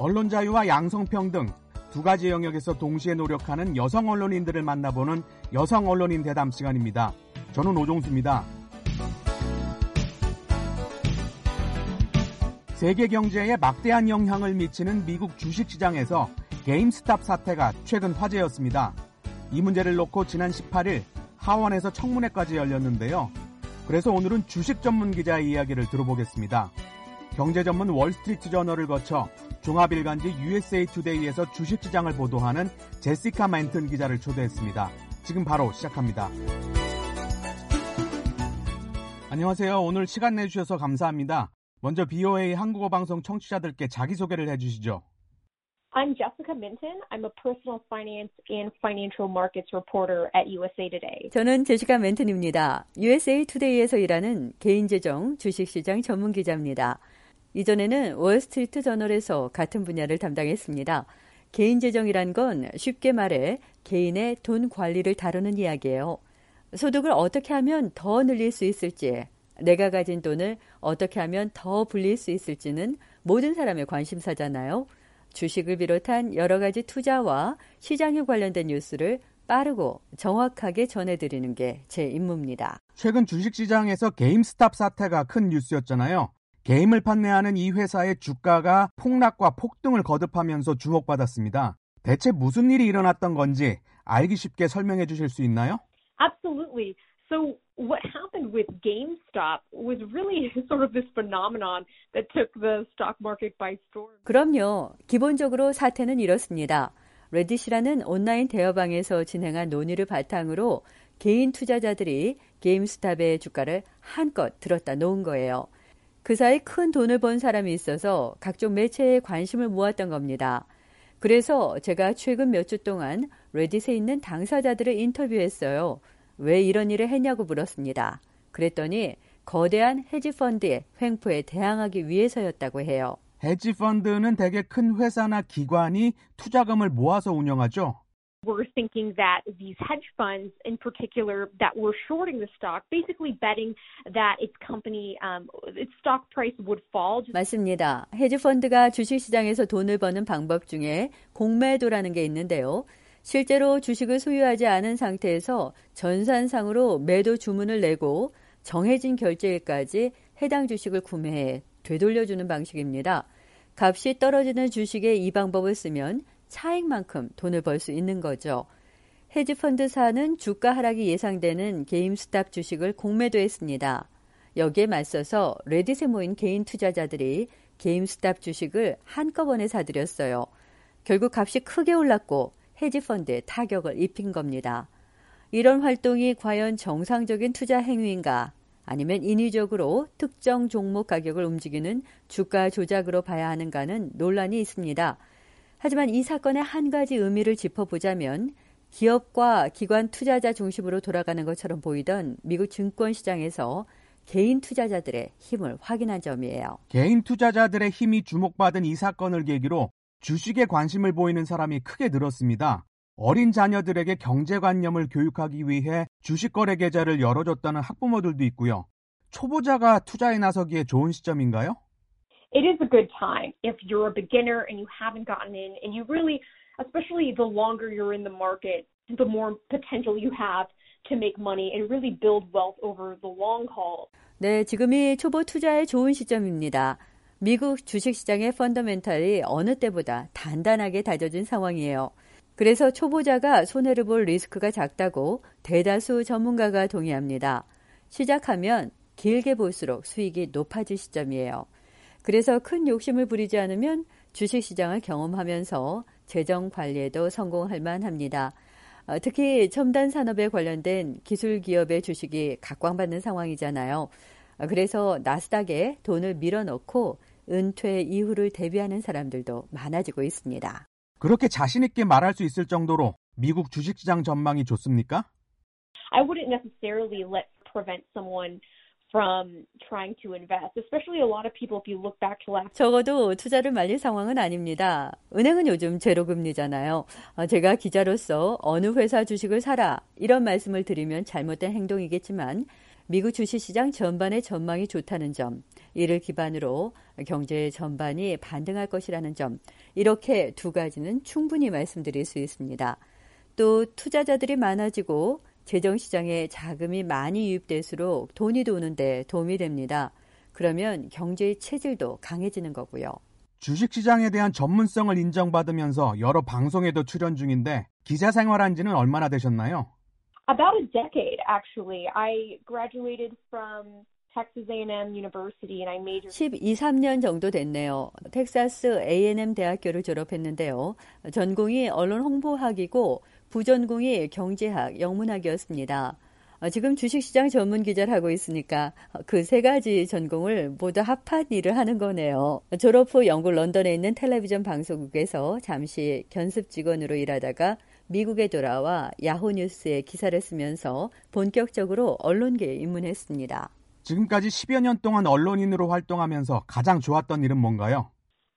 언론 자유와 양성평등 두 가지 영역에서 동시에 노력하는 여성 언론인들을 만나보는 여성 언론인 대담 시간입니다. 저는 오종수입니다. 세계 경제에 막대한 영향을 미치는 미국 주식 시장에서 게임스탑 사태가 최근 화제였습니다. 이 문제를 놓고 지난 18일 하원에서 청문회까지 열렸는데요. 그래서 오늘은 주식 전문 기자의 이야기를 들어보겠습니다. 경제 전문 월스트리트 저널을 거쳐 종합일간지 USA 투데이에서 주식 시장을 보도하는 제시카 멘튼 기자를 초대했습니다. 지금 바로 시작합니다. 안녕하세요. 오늘 시간 내주셔서 감사합니다. 먼저 BOA 한국어 방송 청취자들께 자기소개를 해주시죠. I'm Jessica Minton. I'm a personal finance and financial markets reporter at USA Today. 저는 제시카 멘튼입니다. USA Today에서 일하는 개인재정 주식시장 전문 기자입니다. 이전에는 월스트리트 저널에서 같은 분야를 담당했습니다. 개인 재정이란 건 쉽게 말해 개인의 돈 관리를 다루는 이야기예요. 소득을 어떻게 하면 더 늘릴 수 있을지, 내가 가진 돈을 어떻게 하면 더 불릴 수 있을지는 모든 사람의 관심사잖아요. 주식을 비롯한 여러 가지 투자와 시장에 관련된 뉴스를 빠르고 정확하게 전해드리는 게 제 임무입니다. 최근 주식시장에서 게임스탑 사태가 큰 뉴스였잖아요. 게임을 판매하는 이 회사의 주가가 폭락과 폭등을 거듭하면서 주목받았습니다. 대체 무슨 일이 일어났던 건지 알기 쉽게 설명해 주실 수 있나요? Absolutely. So what happened with GameStop was really sort of this phenomenon that took the stock market by storm. 그럼요. 기본적으로 사태는 이렇습니다. 레딧이라는 온라인 대여방에서 진행한 논의를 바탕으로 개인 투자자들이 게임스탑의 주가를 한껏 들었다 놓은 거예요. 그 사이 큰 돈을 번 사람이 있어서 각종 매체에 관심을 모았던 겁니다. 그래서 제가 최근 몇 주 동안 레딧에 있는 당사자들을 인터뷰했어요. 왜 이런 일을 했냐고 물었습니다. 그랬더니 거대한 헤지펀드의 횡포에 대항하기 위해서였다고 해요. 헤지펀드는 대개 큰 회사나 기관이 투자금을 모아서 운영하죠. We're thinking that these hedge funds, in particular, that were shorting the stock, basically betting that its company, um, its stock price would fall. 맞습니다. 헤지펀드가 주식시장에서 돈을 버는 방법 중에 공매도라는 게 있는데요. 실제로 주식을 소유하지 않은 상태에서 전산상으로 매도 주문을 내고 정해진 결제일까지 해당 주식을 구매해 되돌려주는 방식입니다. 값이 떨어지는 주식의 이 방법을 쓰면 차익만큼 돈을 벌 수 있는 거죠. 헤지펀드사는 주가 하락이 예상되는 게임스탑 주식을 공매도했습니다. 여기에 맞서서 레딧에 모인 개인 투자자들이 게임스탑 주식을 한꺼번에 사들였어요. 결국 값이 크게 올랐고 헤지펀드에 타격을 입힌 겁니다. 이런 활동이 과연 정상적인 투자 행위인가 아니면 인위적으로 특정 종목 가격을 움직이는 주가 조작으로 봐야 하는가는 논란이 있습니다. 하지만 이 사건의 한 가지 의미를 짚어보자면 기업과 기관 투자자 중심으로 돌아가는 것처럼 보이던 미국 증권 시장에서 개인 투자자들의 힘을 확인한 점이에요. 개인 투자자들의 힘이 주목받은 이 사건을 계기로 주식에 관심을 보이는 사람이 크게 늘었습니다. 어린 자녀들에게 경제관념을 교육하기 위해 주식거래 계좌를 열어줬다는 학부모들도 있고요. 초보자가 투자에 나서기에 좋은 시점인가요? It is a good time if you're a beginner and you haven't gotten in and you really, especially the longer you're in the market, the more potential you have to make money and really build wealth over the long haul. 네, 지금이 초보 투자에 좋은 시점입니다. 미국 주식시장의 펀더멘탈이 어느 때보다 단단하게 다져진 상황이에요. 그래서 초보자가 손해를 볼 리스크가 작다고 대다수 전문가가 동의합니다. 시작하면 길게 볼수록 수익이 높아질 시점이에요. 그래서 큰 욕심을 부리지 않으면 주식시장을 경험하면서 재정 관리에도 성공할 만합니다. 어, 특히 첨단 산업에 관련된 기술 기업의 주식이 각광받는 상황이잖아요. 어, 그래서 나스닥에 돈을 밀어넣고 은퇴 이후를 대비하는 사람들도 많아지고 있습니다. 그렇게 자신있게 말할 수 있을 정도로 미국 주식시장 전망이 좋습니까? I wouldn't necessarily let prevent someone from trying to invest, especially a lot of people if you look back to last 적어도 투자를 말릴 상황은 아닙니다. 은행은 요즘 제로금리잖아요. 어, 제가 기자로서 어느 회사 주식을 사라 이런 말씀을 드리면 잘못된 행동이겠지만 미국 주식시장 전반의 전망이 좋다는 점, 이를 기반으로 경제 전반이 반등할 것이라는 점, 이렇게 두 가지는 충분히 말씀드릴 수 있습니다. 또 투자자들이 많아지고 재정시장에 자금이 많이 유입될수록 돈이 도는데 도움이 됩니다. 그러면 경제의 체질도 강해지는 거고요. 주식시장에 대한 전문성을 인정받으면서 여러 방송에도 출연 중인데 기자 생활한 지는 얼마나 되셨나요? About a decade, actually. I graduated from Texas A&M University and I majored 12, 3년 정도 됐네요. 텍사스 A&M 대학교를 졸업했는데요. 전공이 언론 홍보학이고 부전공이 경제학, 영문학이었습니다. 지금 주식시장 전문 기자를 하고 있으니까 그 세 가지 전공을 모두 합한 일을 하는 거네요. 졸업 후 영국 런던에 있는 텔레비전 방송국에서 잠시 견습 직원으로 일하다가 미국에 돌아와 야후 뉴스에 기사를 쓰면서 본격적으로 언론계에 입문했습니다. 지금까지 10여 년 동안 언론인으로 활동하면서 가장 좋았던 일은 뭔가요?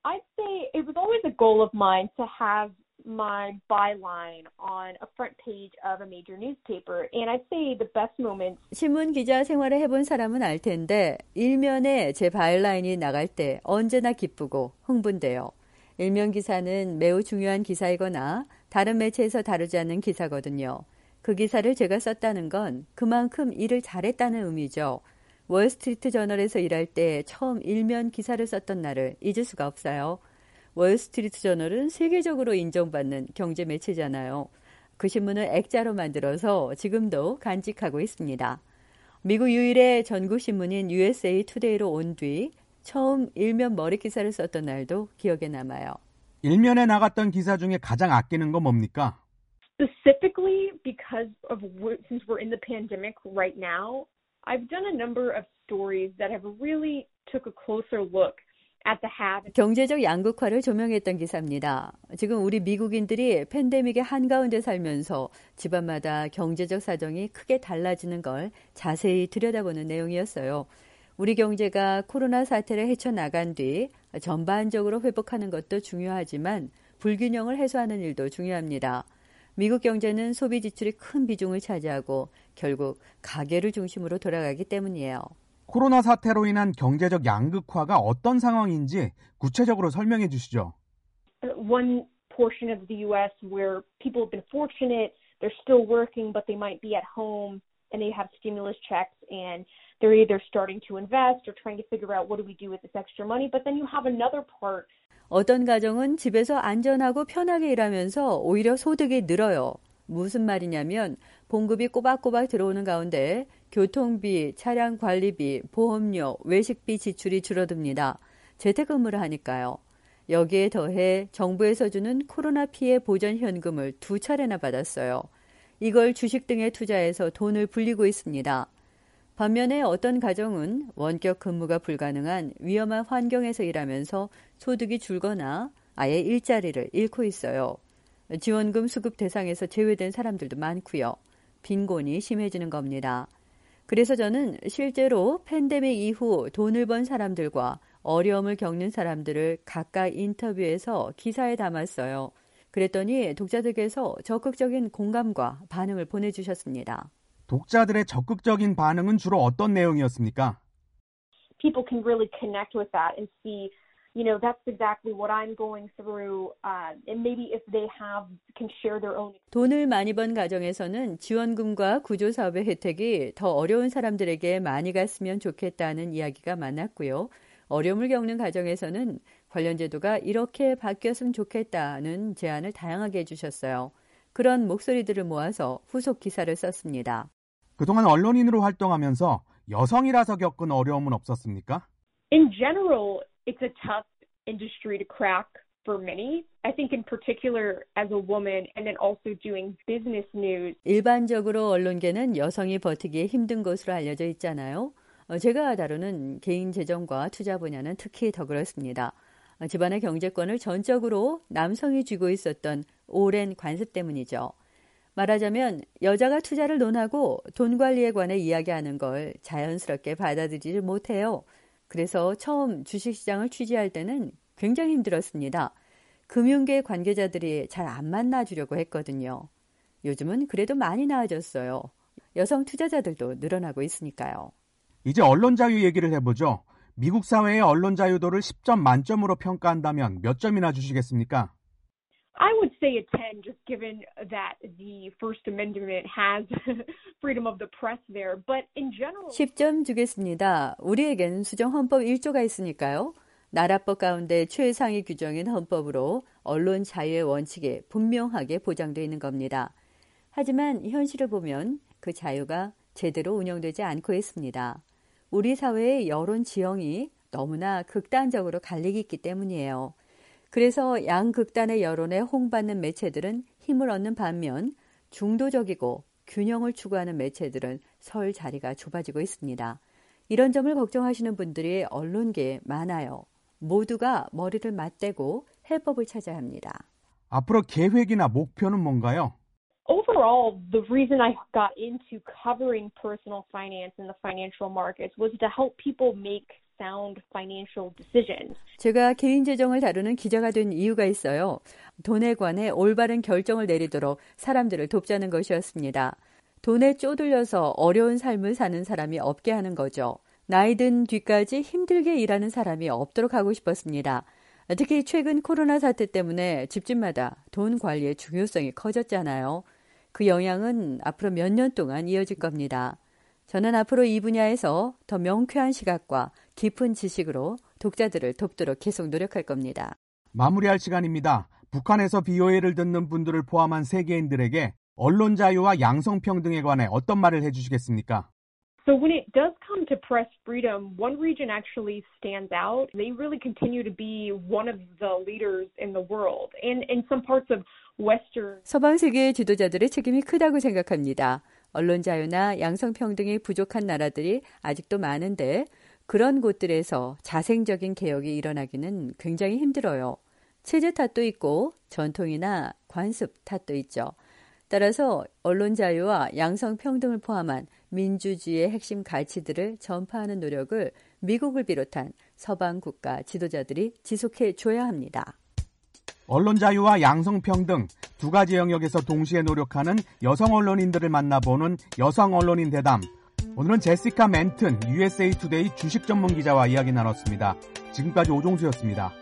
I'd say it was always a goal of mine to have my byline on a front page of a major newspaper. And I'd say the best moments 신문 기자 생활을 해본 사람은 알 텐데 일면에 제 바이라인이 나갈 때 언제나 기쁘고 흥분돼요. 일면 기사는 매우 중요한 기사이거나 다른 매체에서 다루지 않는 기사거든요. 그 기사를 제가 썼다는 건 그만큼 일을 잘했다는 의미죠. 월스트리트 저널에서 일할 때 처음 일면 기사를 썼던 날을 잊을 수가 없어요. 월스트리트 저널은 세계적으로 인정받는 경제 매체잖아요. 그 신문을 액자로 만들어서 지금도 간직하고 있습니다. 미국 유일의 전국 신문인 USA 투데이로 온 뒤 처음 일면 머리 기사를 썼던 날도 기억에 남아요. 일면에 나갔던 기사 중에 가장 아끼는 건 뭡니까? specifically because of since we're in the pandemic right now, I've done a number of stories that have really took a closer look at the have. 경제적 양극화를 조명했던 기사입니다. 지금 우리 미국인들이 팬데믹의 한가운데 살면서 집안마다 경제적 사정이 크게 달라지는 걸 자세히 들여다보는 내용이었어요. 우리 경제가 코로나 사태를 헤쳐나간 뒤 전반적으로 회복하는 것도 중요하지만 불균형을 해소하는 일도 중요합니다. 미국 경제는 소비 지출이 큰 비중을 차지하고 결국 가계를 중심으로 돌아가기 때문이에요. 코로나 사태로 인한 경제적 양극화가 어떤 상황인지 구체적으로 설명해 주시죠. One portion of the US where people have been fortunate, they're still working but they might be at home and they have stimulus checks and they're either starting to invest or trying to figure out what do we do with this extra money. But then you have another part 어떤 가정은 집에서 안전하고 편하게 일하면서 오히려 소득이 늘어요. 무슨 말이냐면 봉급이 꼬박꼬박 들어오는 가운데 교통비, 차량 관리비, 보험료, 외식비 지출이 줄어듭니다. 재택근무를 하니까요. 여기에 더해 정부에서 주는 코로나 피해 보전 현금을 두 차례나 받았어요. 이걸 주식 등에 투자해서 돈을 불리고 있습니다. 반면에 어떤 가정은 원격 근무가 불가능한 위험한 환경에서 일하면서 소득이 줄거나 아예 일자리를 잃고 있어요. 지원금 수급 대상에서 제외된 사람들도 많고요. 빈곤이 심해지는 겁니다. 그래서 저는 실제로 팬데믹 이후 돈을 번 사람들과 어려움을 겪는 사람들을 각각 인터뷰해서 기사에 담았어요. 그랬더니 독자들께서 적극적인 공감과 반응을 보내주셨습니다. 독자들의 적극적인 반응은 주로 어떤 내용이었습니까? People can really connect with that and see you know that's exactly what I'm going through uh, and maybe if they have can share their own 돈을 많이 번 가정에서는 지원금과 구조 사업의 혜택이 더 어려운 사람들에게 많이 갔으면 좋겠다는 이야기가 많았고요. 어려움을 겪는 가정에서는 관련 제도가 이렇게 바뀌었으면 좋겠다는 제안을 다양하게 해 주셨어요. 그런 목소리들을 모아서 후속 기사를 썼습니다. 그동안 언론인으로 활동하면서 여성이라서 겪은 어려움은 없었습니까? In general, it's a tough industry to crack for many. I think in particular as a woman and then also doing business news. 일반적으로 언론계는 여성이 버티기 힘든 것으로 알려져 있잖아요. 제가 다루는 개인 재정과 투자 분야는 특히 더 그렇습니다. 집안의 경제권을 전적으로 남성이 쥐고 있었던 오랜 관습 때문이죠. 말하자면 여자가 투자를 논하고 돈 관리에 관해 이야기하는 걸 자연스럽게 받아들이지 못해요. 그래서 처음 주식시장을 취재할 때는 굉장히 힘들었습니다. 금융계 관계자들이 잘 안 만나주려고 했거든요. 요즘은 그래도 많이 나아졌어요. 여성 투자자들도 늘어나고 있으니까요. 이제 언론 자유 얘기를 해보죠. 미국 사회의 언론 자유도를 10점 만점으로 평가한다면 몇 점이나 주시겠습니까? I would say a 10, just given that the First Amendment has freedom of the press there. But in general, 10점 주겠습니다. 우리에겐 수정 헌법 1조가 있으니까요. 나라법 가운데 최상위 규정인 헌법으로 언론 자유의 원칙이 분명하게 보장되어 있는 겁니다. 하지만 현실을 보면 그 자유가 제대로 운영되지 않고 있습니다. 우리 사회의 여론 지형이 너무나 극단적으로 갈리기 있기 때문이에요. 그래서 양극단의 여론에 홍받는 매체들은 힘을 얻는 반면 중도적이고 균형을 추구하는 매체들은 설 자리가 좁아지고 있습니다. 이런 점을 걱정하시는 분들이 언론계에 많아요. 모두가 머리를 맞대고 해법을 찾아야 합니다. 앞으로 계획이나 목표는 뭔가요? Overall, the reason I got into covering personal finance in the financial markets was to help people make sound financial decisions. 제가 개인 재정을 다루는 기자가 된 이유가 있어요. 돈에 관해 올바른 결정을 내리도록 사람들을 돕자는 것이었습니다. 돈에 쪼들려서 어려운 삶을 사는 사람이 없게 하는 거죠. 나이든 뒤까지 힘들게 일하는 사람이 없도록 하고 싶었습니다. 특히 최근 코로나 사태 때문에 집집마다 돈 관리의 중요성이 커졌잖아요. 그 영향은 앞으로 몇 년 동안 이어질 겁니다. 저는 앞으로 이 분야에서 더 명쾌한 시각과 깊은 지식으로 독자들을 돕도록 계속 노력할 겁니다. 마무리할 시간입니다. 북한에서 BOA를 듣는 분들을 포함한 세계인들에게 언론 자유와 양성평등에 관해 어떤 말을 해주시겠습니까? So when it does come to press freedom, one region actually stands out. They really continue to be one of the leaders in the world. And in some parts of 서방 세계의 지도자들의 책임이 크다고 생각합니다. 언론 자유나 양성평등이 부족한 나라들이 아직도 많은데 그런 곳들에서 자생적인 개혁이 일어나기는 굉장히 힘들어요. 체제 탓도 있고 전통이나 관습 탓도 있죠. 따라서 언론 자유와 양성 평등을 포함한 민주주의의 핵심 가치들을 전파하는 노력을 미국을 비롯한 서방 국가 지도자들이 지속해 줘야 합니다. 언론 자유와 양성 평등 두 가지 영역에서 동시에 노력하는 여성 언론인들을 만나보는 여성 언론인 대담. 오늘은 제시카 멘튼 USA 투데이 주식 전문 기자와 이야기 나눴습니다. 지금까지 오종수였습니다.